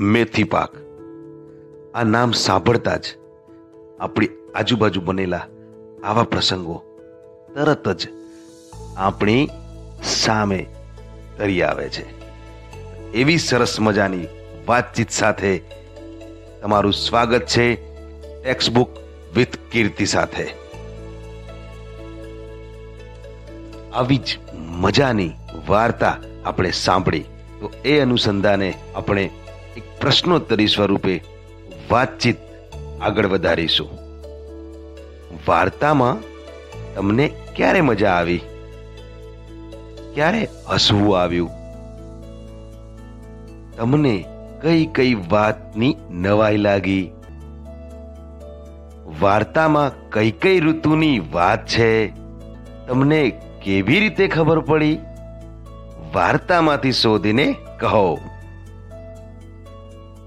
મેથી પાક. આ નામ સાંભળતા જ આપણી આજુબાજુ બનેલા આવા પ્રસંગો તરત જ આપણી સામે તરી આવે છે. એવી સરસ મજાની વાતચીત સાથે તમારું સ્વાગત છે ટેક્સ્ટબુક વિથ કીર્તિ સાથે. આવી જ મજાની વાર્તા આપણે સાંભળી. તો એ અનુસંધાને આપણે એક પ્રશ્નોત્તરી સ્વરૂપે વાતચીત આગળ વધારીશું. વાર્તામાં તમને ક્યારે મજા આવી? ક્યારે હસવું આવ્યું? તમને કઈ કઈ વાતની નવાઈ લાગી? વાર્તામાં કઈ કઈ ઋતુની વાત છે? તમને કેવી રીતે ખબર પડી? વાર્તામાંથી શોધીને કહો.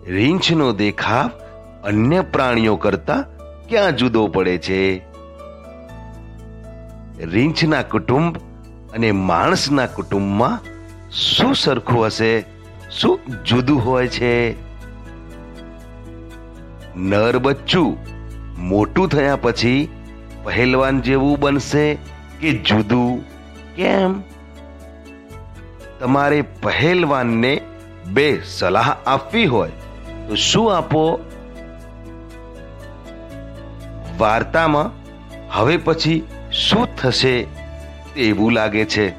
રીંછનો દેખાવ અન્ય પ્રાણીઓ કરતા ક્યાં જુદો પડે છે? રીંછના કુટુંબ અને માણસના કુટુંબમાં શું સરખું હશે? શું જુદું હોય છે? નર બચ્ચું મોટું થયા પછી પહેલવાન જેવું બનશે કે જુદું? કેમ? તમારે પહેલવાનને બે સલાહ આપવી હોય. શું આપો? વાર્તામાં હવે પછી શું થશે એવું લાગે છે?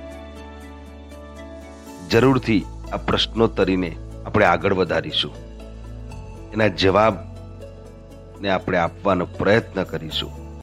જરૂરથી આ પ્રશ્નોત્તરીને આપણે આગળ વધારીશું. એના જવાબ ને આપણે આપવાનો પ્રયત્ન કરીશું.